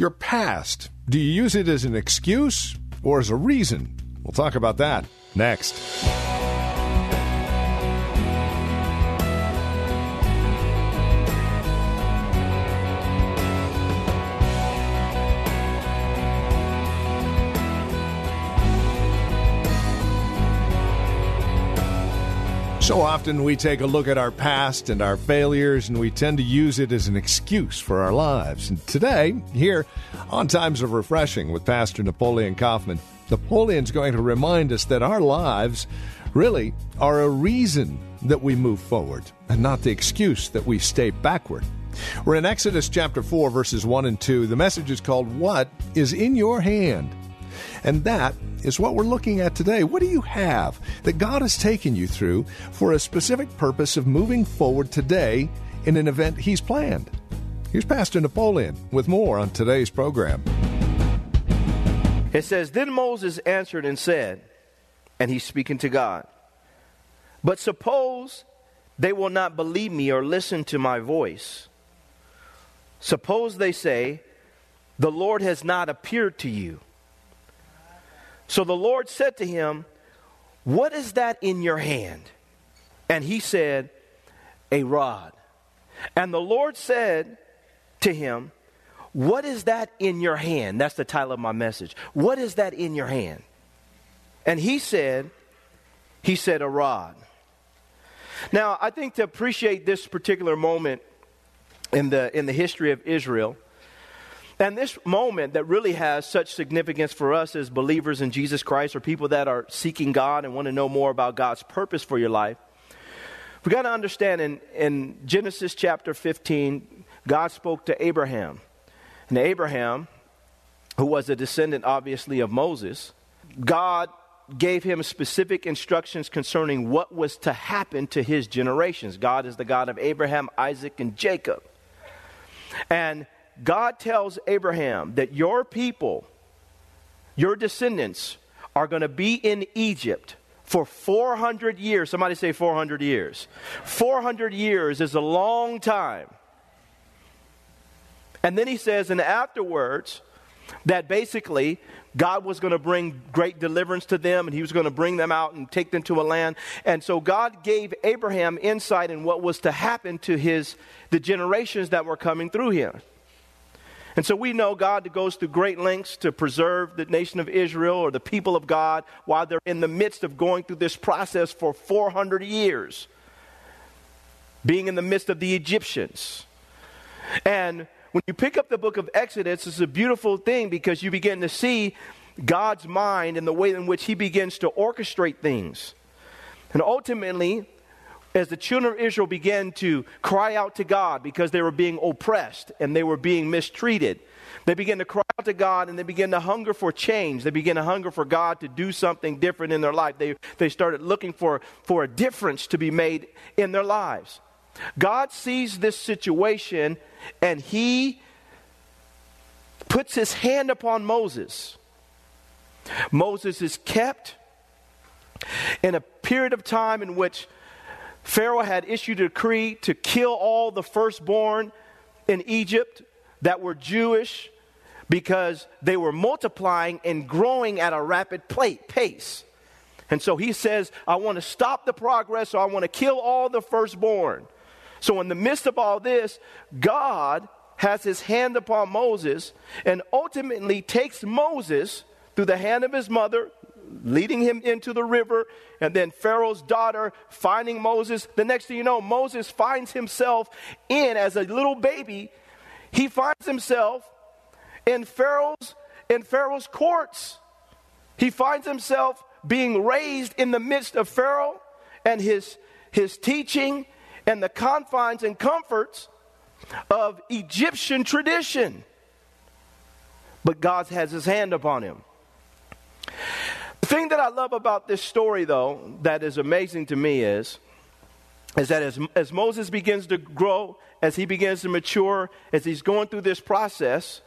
Your past. Do you use it as an excuse or as a reason? We'll talk about that next. So often we take a look at our past and our failures and we tend to use it as an excuse for our lives. And today, here on Times of Refreshing with Pastor Napoleon Kaufman, Napoleon's going to remind us that our lives really are a reason that we move forward and not the excuse that we stay backward. We're in Exodus chapter 4, verses 1 and 2. The message is called, What is in Your Hand? And that is what we're looking at today. What do you have that God has taken you through for a specific purpose of moving forward today in an event He's planned? Here's Pastor Napoleon with more on today's program. It says, Then Moses answered and said, and he's speaking to God, But suppose they will not believe me or listen to my voice. Suppose they say, The Lord has not appeared to you. So the Lord said to him, What is that in your hand? And he said, A rod. And the Lord said to him, What is that in your hand? That's the title of my message. What is that in your hand? And he said, He said, A rod. Now, I think to appreciate this particular moment in the, in the history of Israel, and this moment that really has such significance for us as believers in Jesus Christ or people that are seeking God and want to know more about God's purpose for your life, we got to understand in, in Genesis chapter 15, God spoke to Abraham. And Abraham, who was a descendant obviously of Moses, God gave him specific instructions concerning what was to happen to his generations. God is the God of Abraham, Isaac, and Jacob. And God tells Abraham that your people, your descendants, are going to be in Egypt for 400 years. Somebody say 400 years. 400 years is a long time. And then he says, and afterwards, that basically God was going to bring great deliverance to them and he was going to bring them out and take them to a land. And so God gave Abraham insight in what was to happen to his the generations that were coming through him. And so we know God goes through great lengths to preserve the nation of Israel or the people of God while they're in the midst of going through this process for 400 years, being in the midst of the Egyptians. And when you pick up the book of Exodus, it's a beautiful thing because you begin to see God's mind and the way in which He begins to orchestrate things. And ultimately, as the children of Israel began to cry out to God because they were being oppressed and they were being mistreated, they began to cry out to God and they began to hunger for change. They began to hunger for God to do something different in their life. They, they started looking for, for a difference to be made in their lives. God sees this situation and he puts his hand upon Moses. Moses is kept in a period of time in which Pharaoh had issued a decree to kill all the firstborn in Egypt that were Jewish because they were multiplying and growing at a rapid pace. And so he says, I want to stop the progress, so I want to kill all the firstborn. So, in the midst of all this, God has his hand upon Moses and ultimately takes Moses through the hand of his mother, leading him into the river, and then Pharaoh's daughter finding Moses. The next thing you know, Moses finds himself in, as a little baby, he finds himself in Pharaoh's, in Pharaoh's courts. He finds himself being raised in the midst of Pharaoh and his, his teaching and the confines and comforts of Egyptian tradition. but God has his hand upon him. Thing that I love about this story, though, that is amazing to me is, is that as, as Moses begins to grow, as he begins to mature, as he's going through this process,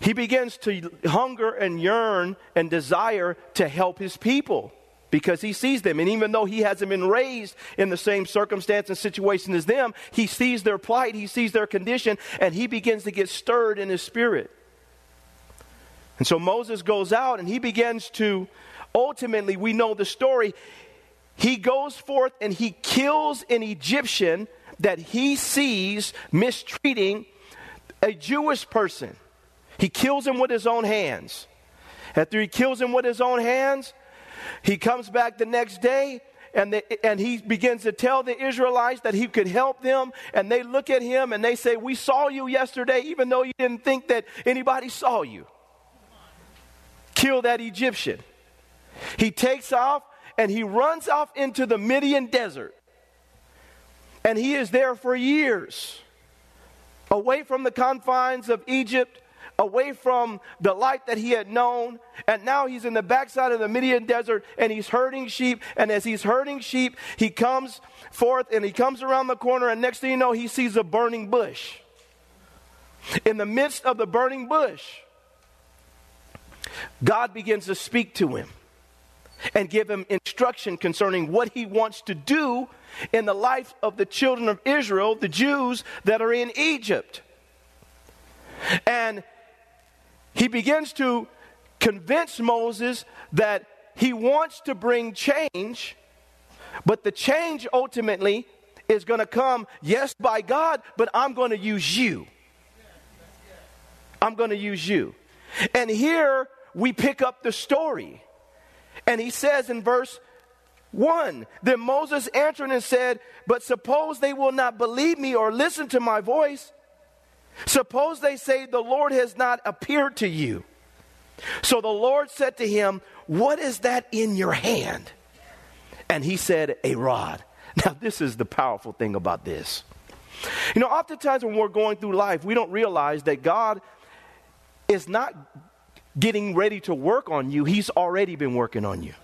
he begins to hunger and yearn and desire to help his people because he sees them. And even though he hasn't been raised in the same circumstance and situation as them, he sees their plight, he sees their condition, and he begins to get stirred in his spirit. And so Moses goes out and he begins to, ultimately, we know the story. He goes forth and he kills an Egyptian that he sees mistreating a Jewish person. He kills him with his own hands. After he kills him with his own hands, he comes back the next day and, the, and he begins to tell the Israelites that he could help them. And they look at him and they say, We saw you yesterday, even though you didn't think that anybody saw you. Kill that Egyptian. He takes off and he runs off into the Midian desert. And he is there for years, away from the confines of Egypt, away from the light that he had known. And now he's in the backside of the Midian desert and he's herding sheep. And as he's herding sheep, he comes forth and he comes around the corner. And next thing you know, he sees a burning bush. In the midst of the burning bush, God begins to speak to him and give him instruction concerning what he wants to do in the life of the children of Israel, the Jews that are in Egypt. And he begins to convince Moses that he wants to bring change, but the change ultimately is going to come, yes, by God, but I'm going to use you. I'm going to use you. And here we pick up the story. And he says in verse 1 Then Moses answered and said, But suppose they will not believe me or listen to my voice. Suppose they say, The Lord has not appeared to you. So the Lord said to him, What is that in your hand? And he said, A rod. Now, this is the powerful thing about this. You know, oftentimes when we're going through life, we don't realize that God is not getting ready to work on you, He's already been working on you.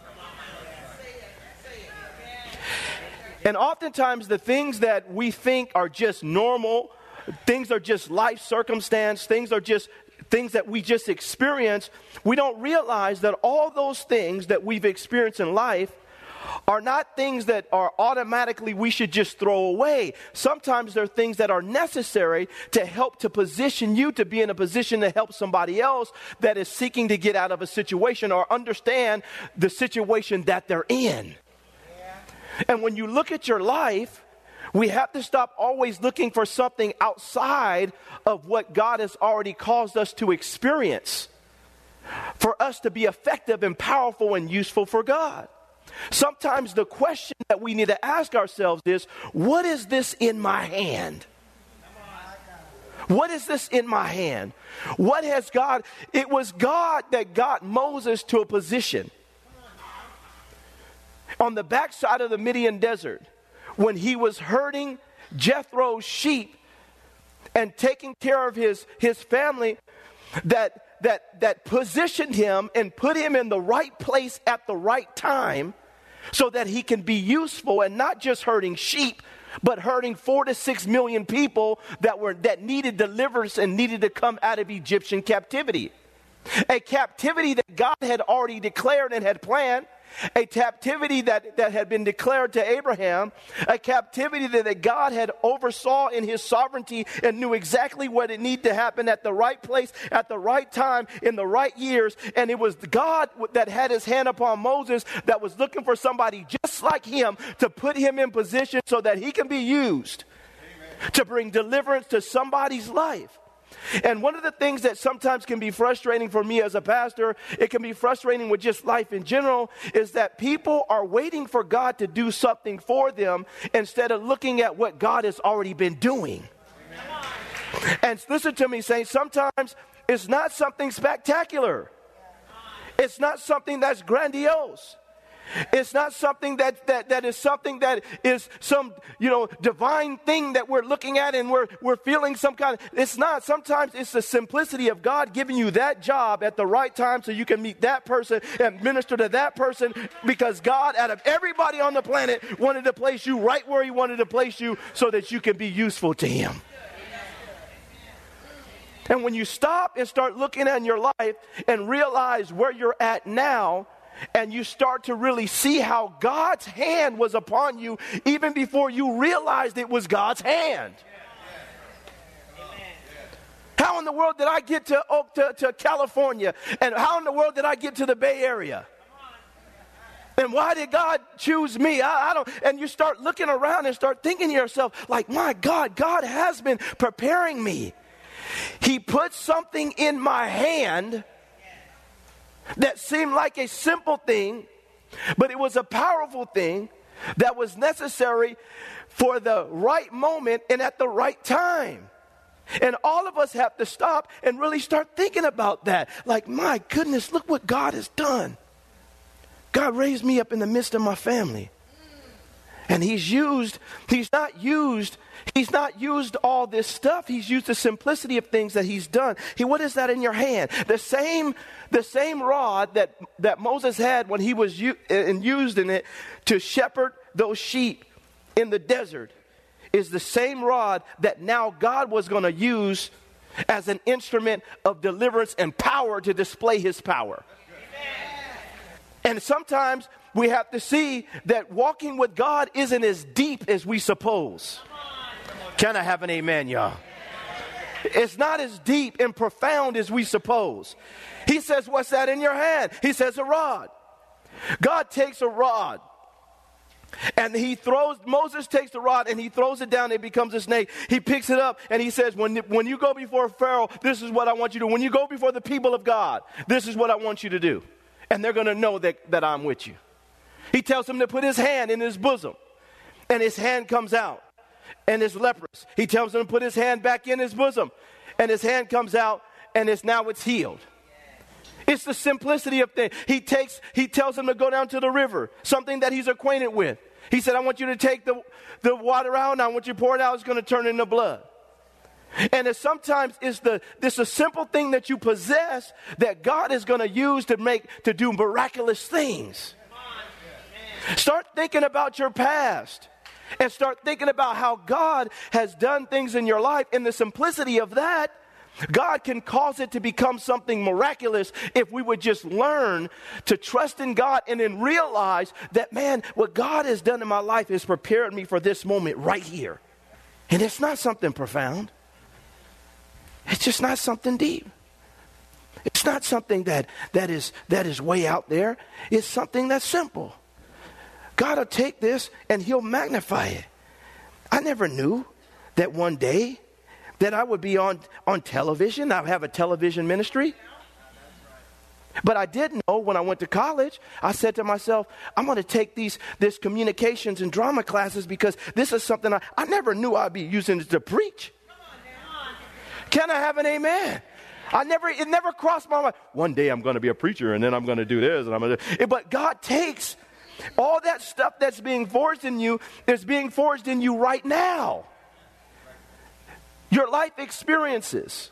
And oftentimes, the things that we think are just normal, things are just life circumstance, things are just things that we just experience, we don't realize that all those things that we've experienced in life are not things that are automatically we should just throw away. Sometimes they're things that are necessary to help to position you to be in a position to help somebody else that is seeking to get out of a situation or understand the situation that they're in. And when you look at your life, we have to stop always looking for something outside of what God has already caused us to experience for us to be effective and powerful and useful for God. Sometimes the question that we need to ask ourselves is what is this in my hand? What is this in my hand? What has God? It was God that got Moses to a position on the backside of the Midian desert when he was herding Jethro's sheep and taking care of his, his family that, that, that positioned him and put him in the right place at the right time so that he can be useful and not just herding sheep, but hurting four to six million people that were that needed deliverance and needed to come out of Egyptian captivity. A captivity that God had already declared and had planned a captivity that, that had been declared to Abraham, a captivity that, that God had oversaw in his sovereignty and knew exactly what it needed to happen at the right place, at the right time, in the right years. And it was God that had his hand upon Moses that was looking for somebody just like him to put him in position so that he can be used Amen. to bring deliverance to somebody's life. And one of the things that sometimes can be frustrating for me as a pastor, it can be frustrating with just life in general, is that people are waiting for God to do something for them instead of looking at what God has already been doing. And listen to me saying, sometimes it's not something spectacular. It's not something that's grandiose. It's not something that, that, that is something that is some, you know, divine thing that we're looking at and we're, we're feeling some kind of, it's not. Sometimes it's the simplicity of God giving you that job at the right time so you can meet that person and minister to that person because God, out of everybody on the planet, wanted to place you right where He wanted to place you so that you can be useful to Him. And when you stop and start looking at your life and realize where you're at now, and you start to really see how God's hand was upon you even before you realized it was God's hand. How in the world did I get to, oh, to, to California? And how in the world did I get to the Bay Area? And why did God choose me? I, I, don't. And you start looking around and start thinking to yourself, like, my God, God has been preparing me. He put something in my hand that seemed like a simple thing, but it was a powerful thing that was necessary for the right moment and at the right time. And all of us have to stop and really start thinking about that. Like, my goodness, look what God has done. God raised me up in the midst of my family. And he's used, he's not used, he's not used all this stuff. He's used the simplicity of things that he's done. He, what is that in your hand? The same, the same rod that, that Moses had when he was u- and used in it to shepherd those sheep in the desert is the same rod that now God was going to use as an instrument of deliverance and power to display his power. And sometimes we have to see that walking with God isn't as deep as we suppose. Can I have an amen, y'all? It's not as deep and profound as we suppose. He says, What's that in your hand? He says, A rod. God takes a rod and he throws, Moses takes the rod and he throws it down, it becomes a snake. He picks it up and he says, when, when you go before Pharaoh, this is what I want you to do. When you go before the people of God, this is what I want you to do. And they're going to know that, that I'm with you. He tells him to put his hand in his bosom, and his hand comes out, and it's leprous. He tells him to put his hand back in his bosom, and his hand comes out, and it's now it's healed. It's the simplicity of things. He takes, he tells him to go down to the river, something that he's acquainted with. He said, I want you to take the, the water out, and I want you to pour it out, it's going to turn into blood. And it's sometimes it's the this a simple thing that you possess that God is going to use to make to do miraculous things. Start thinking about your past and start thinking about how God has done things in your life. In the simplicity of that, God can cause it to become something miraculous if we would just learn to trust in God and then realize that, man, what God has done in my life has prepared me for this moment right here. And it's not something profound, it's just not something deep. It's not something that, that, is, that is way out there. It's something that's simple. God will take this and he'll magnify it. I never knew that one day that I would be on, on television. I have a television ministry. But I did know when I went to college, I said to myself, I'm going to take these this communications and drama classes because this is something I, I never knew I'd be using it to preach. Can I have an amen? I never, it never crossed my mind. One day I'm going to be a preacher and then I'm going to do this and I'm going to. But God takes all that stuff that's being forged in you is being forged in you right now. Your life experiences.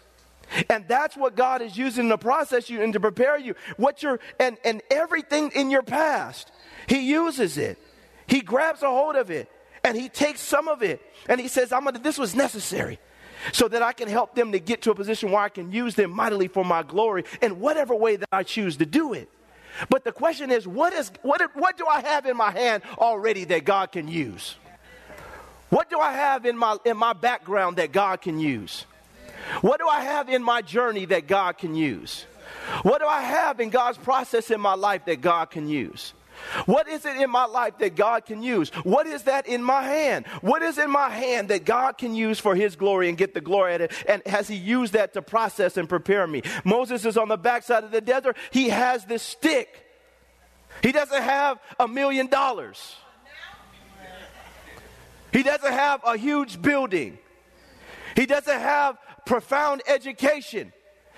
And that's what God is using to process you and to prepare you. What your and, and everything in your past, He uses it. He grabs a hold of it and He takes some of it and He says, I'm gonna this was necessary so that I can help them to get to a position where I can use them mightily for my glory in whatever way that I choose to do it. But the question is, what, is what, what do I have in my hand already that God can use? What do I have in my, in my background that God can use? What do I have in my journey that God can use? What do I have in God's process in my life that God can use? What is it in my life that God can use? What is that in my hand? What is in my hand that God can use for His glory and get the glory at it? And has He used that to process and prepare me? Moses is on the backside of the desert. He has this stick. He doesn't have a million dollars. He doesn't have a huge building. He doesn't have profound education.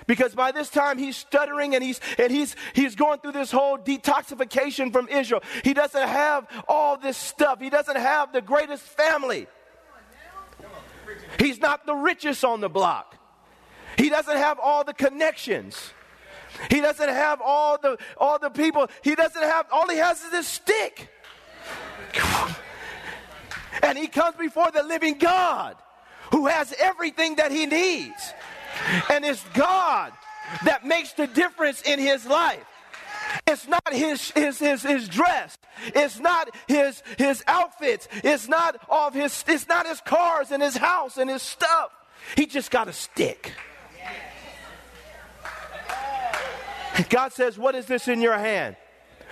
Because by this time he's stuttering and he's and he's he's going through this whole detoxification from Israel. He doesn't have all this stuff. He doesn't have the greatest family. He's not the richest on the block. He doesn't have all the connections. He doesn't have all the all the people. He doesn't have all he has is this stick. And he comes before the living God who has everything that he needs. And it's God that makes the difference in his life. It's not his, his, his, his dress. It's not his, his outfits. It's not of his, it's not his cars and his house and his stuff. He just got a stick. God says, What is this in your hand?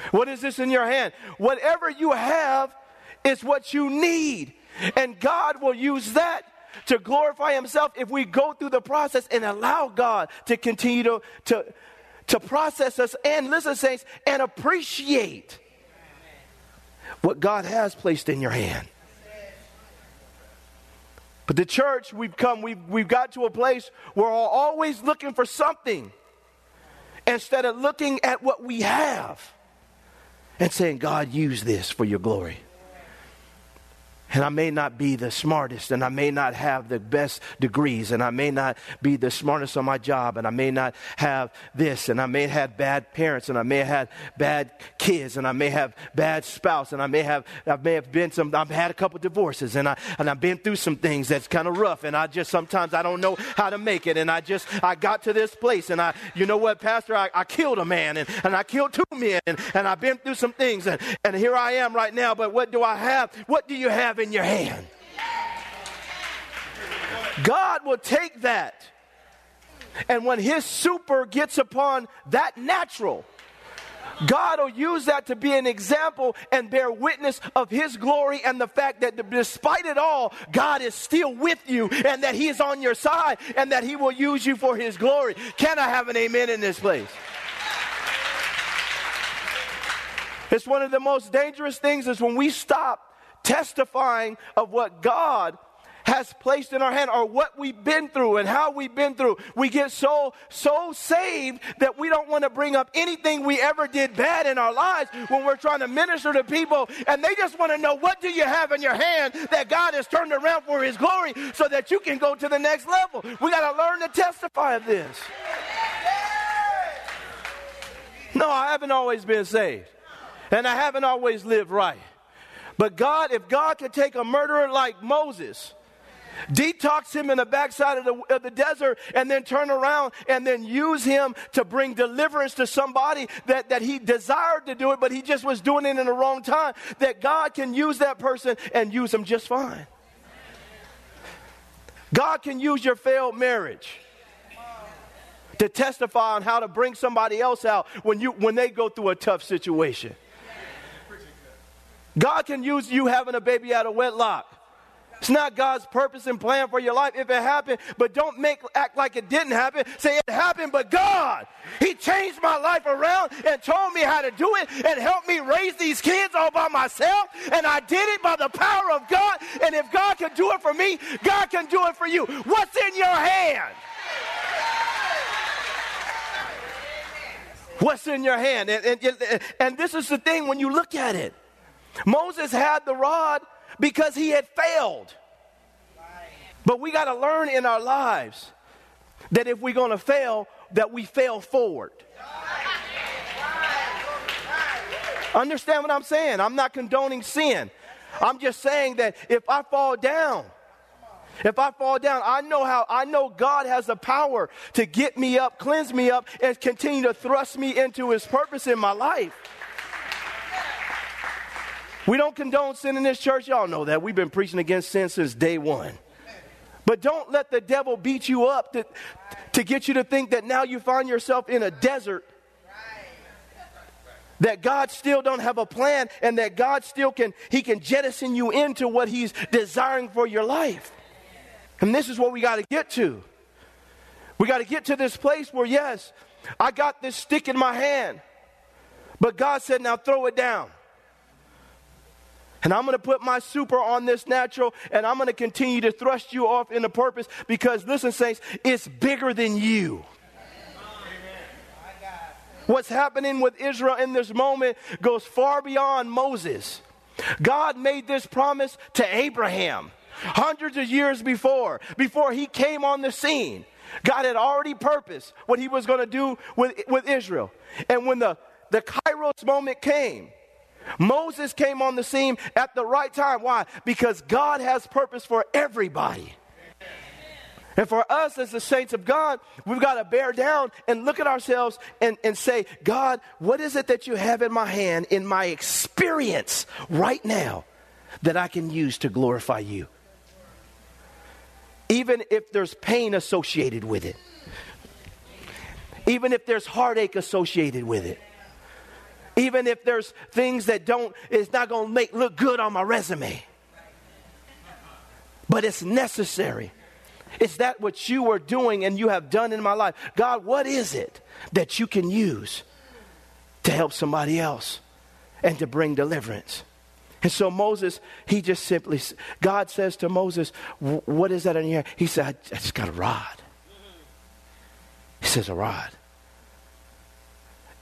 What is this in your hand? Whatever you have is what you need. And God will use that to glorify Himself if we go through the process and allow God to continue to, to, to process us and listen, saints, and appreciate what God has placed in your hand. But the church, we've come, we've, we've got to a place where we're always looking for something instead of looking at what we have and saying, God, use this for your glory. And I may not be the smartest, and I may not have the best degrees, and I may not be the smartest on my job, and I may not have this, and I may have bad parents, and I may have bad kids, and I may have bad spouse, and I may have I may have been some I've had a couple divorces, and I and I've been through some things that's kind of rough, and I just sometimes I don't know how to make it, and I just I got to this place, and I you know what, Pastor, I, I killed a man, and, and I killed two men, and, and I've been through some things, and, and here I am right now, but what do I have? What do you have in your hand. God will take that. And when his super gets upon that natural, God will use that to be an example and bear witness of His glory and the fact that despite it all, God is still with you and that He is on your side and that He will use you for His glory. Can I have an amen in this place? It's one of the most dangerous things is when we stop testifying of what God has placed in our hand or what we've been through and how we've been through. We get so, so saved that we don't want to bring up anything we ever did bad in our lives when we're trying to minister to people and they just want to know what do you have in your hand that God has turned around for his glory so that you can go to the next level. We got to learn to testify of this. No, I haven't always been saved. And I haven't always lived right. But God, if God could take a murderer like Moses, detox him in the backside of the, of the desert, and then turn around and then use him to bring deliverance to somebody that, that he desired to do it, but he just was doing it in the wrong time, that God can use that person and use them just fine. God can use your failed marriage to testify on how to bring somebody else out when, you, when they go through a tough situation. God can use you having a baby out of wedlock. It's not God's purpose and plan for your life if it happened, but don't make act like it didn't happen. Say it happened, but God, He changed my life around and told me how to do it and helped me raise these kids all by myself. And I did it by the power of God. And if God can do it for me, God can do it for you. What's in your hand? What's in your hand? And, and, and this is the thing when you look at it. Moses had the rod because he had failed. But we got to learn in our lives that if we're going to fail, that we fail forward. Understand what I'm saying? I'm not condoning sin. I'm just saying that if I fall down, if I fall down, I know how, I know God has the power to get me up, cleanse me up, and continue to thrust me into His purpose in my life. We don't condone sin in this church. Y'all know that. We've been preaching against sin since day one. But don't let the devil beat you up to, to get you to think that now you find yourself in a desert. That God still don't have a plan and that God still can, he can jettison you into what he's desiring for your life. And this is what we got to get to. We got to get to this place where, yes, I got this stick in my hand, but God said, now throw it down. And I'm going to put my super on this natural and I'm going to continue to thrust you off into purpose because, listen, saints, it's bigger than you. What's happening with Israel in this moment goes far beyond Moses. God made this promise to Abraham hundreds of years before, before he came on the scene. God had already purposed what he was going to do with, with Israel. And when the, the Kairos moment came, Moses came on the scene at the right time. Why? Because God has purpose for everybody. And for us as the saints of God, we've got to bear down and look at ourselves and, and say, God, what is it that you have in my hand, in my experience right now, that I can use to glorify you? Even if there's pain associated with it, even if there's heartache associated with it, even if there's things that don't, it's not going to make look good on my resume. But it's necessary is that what you are doing and you have done in my life? God, what is it that you can use to help somebody else and to bring deliverance? And so Moses, he just simply, God says to Moses, What is that in here? He said, I just got a rod. He says, A rod.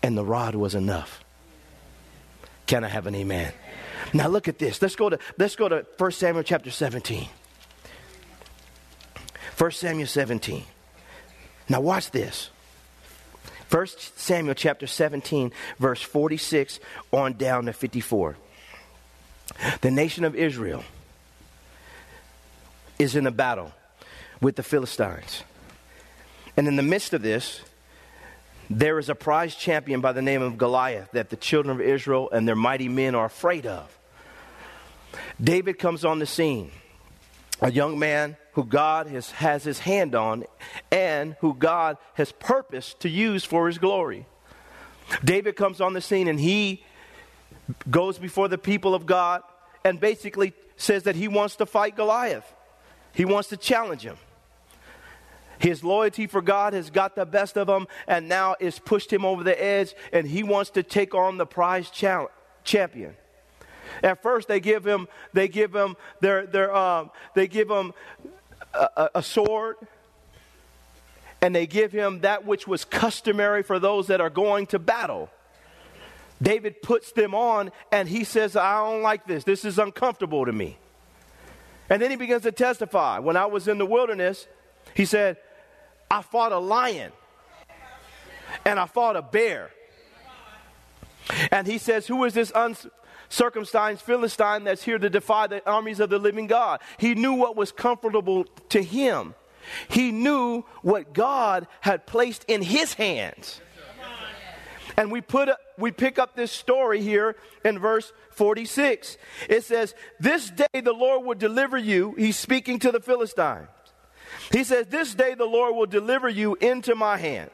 And the rod was enough. Can I have an amen? Now look at this. Let's go to let's go to 1 Samuel chapter 17. 1 Samuel 17. Now, watch this. 1 Samuel chapter 17, verse 46 on down to 54. The nation of Israel is in a battle with the Philistines. And in the midst of this, there is a prize champion by the name of Goliath that the children of Israel and their mighty men are afraid of. David comes on the scene, a young man who God has, has his hand on and who God has purposed to use for his glory. David comes on the scene and he goes before the people of God and basically says that he wants to fight Goliath. He wants to challenge him. His loyalty for God has got the best of him and now it's pushed him over the edge and he wants to take on the prize champion. At first, they give him, they give him their, their, um, they give him a, a sword, and they give him that which was customary for those that are going to battle. David puts them on, and he says, I don't like this. This is uncomfortable to me. And then he begins to testify. When I was in the wilderness, he said, I fought a lion and I fought a bear. And he says, Who is this uncircumcised Philistine that's here to defy the armies of the living God. He knew what was comfortable to him. He knew what God had placed in his hands. And we put we pick up this story here in verse 46. It says, "This day the Lord will deliver you." He's speaking to the Philistines. He says, "This day the Lord will deliver you into my hand,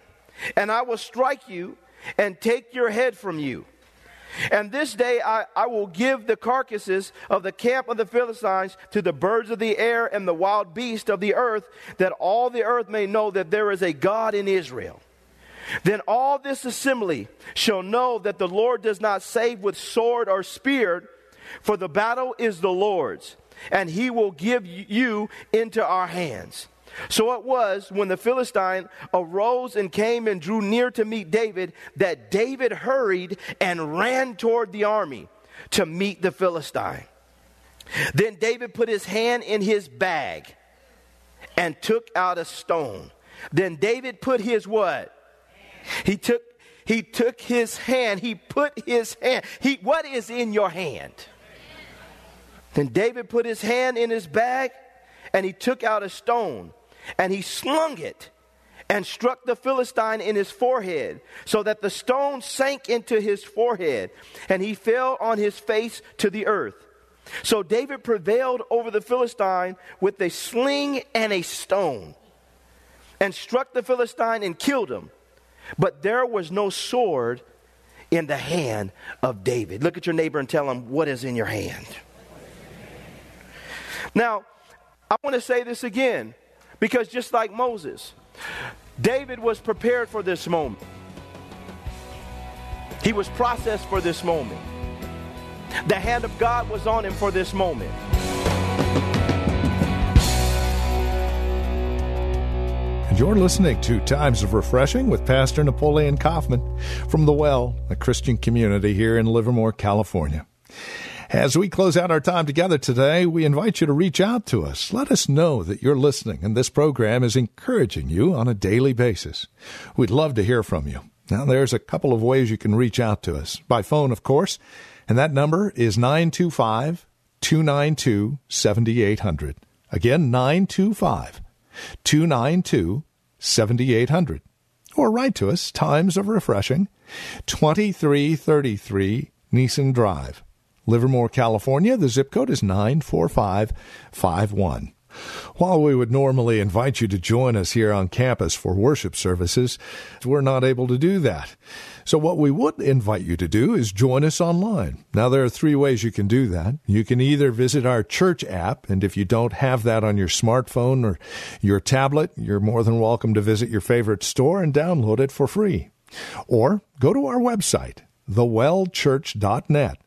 and I will strike you and take your head from you." And this day I, I will give the carcasses of the camp of the Philistines to the birds of the air and the wild beasts of the earth, that all the earth may know that there is a God in Israel. Then all this assembly shall know that the Lord does not save with sword or spear, for the battle is the Lord's, and he will give you into our hands. So it was when the Philistine arose and came and drew near to meet David that David hurried and ran toward the army to meet the Philistine. Then David put his hand in his bag and took out a stone. Then David put his what? He took he took his hand, he put his hand. He what is in your hand? Then David put his hand in his bag and he took out a stone and he slung it and struck the Philistine in his forehead, so that the stone sank into his forehead, and he fell on his face to the earth. So David prevailed over the Philistine with a sling and a stone, and struck the Philistine and killed him. But there was no sword in the hand of David. Look at your neighbor and tell him, What is in your hand? Now, I want to say this again. Because just like Moses, David was prepared for this moment. He was processed for this moment. The hand of God was on him for this moment. And you're listening to Times of Refreshing with Pastor Napoleon Kaufman from The Well, a Christian community here in Livermore, California. As we close out our time together today, we invite you to reach out to us. Let us know that you're listening and this program is encouraging you on a daily basis. We'd love to hear from you. Now, there's a couple of ways you can reach out to us. By phone, of course, and that number is 925 292 7800. Again, 925 292 7800. Or write to us, Times of Refreshing, 2333 Nissen Drive, Livermore, California. The zip code is 94551. While we would normally invite you to join us here on campus for worship services, we're not able to do that. So what we would invite you to do is join us online. Now there are three ways you can do that. You can either visit our church app, and if you don't have that on your smartphone or your tablet, you're more than welcome to visit your favorite store and download it for free. Or go to our website, thewellchurch.net,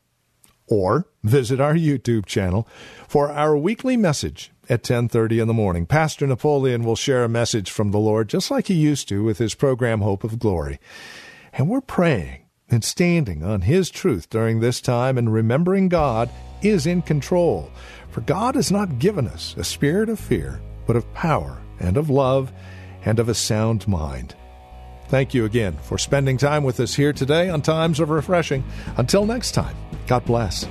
or visit our YouTube channel for our weekly message at 10:30 in the morning. Pastor Napoleon will share a message from the Lord just like he used to with his program Hope of Glory. And we're praying and standing on His truth during this time and remembering God is in control. For God has not given us a spirit of fear, but of power and of love and of a sound mind. Thank you again for spending time with us here today on Times of Refreshing. Until next time, God bless.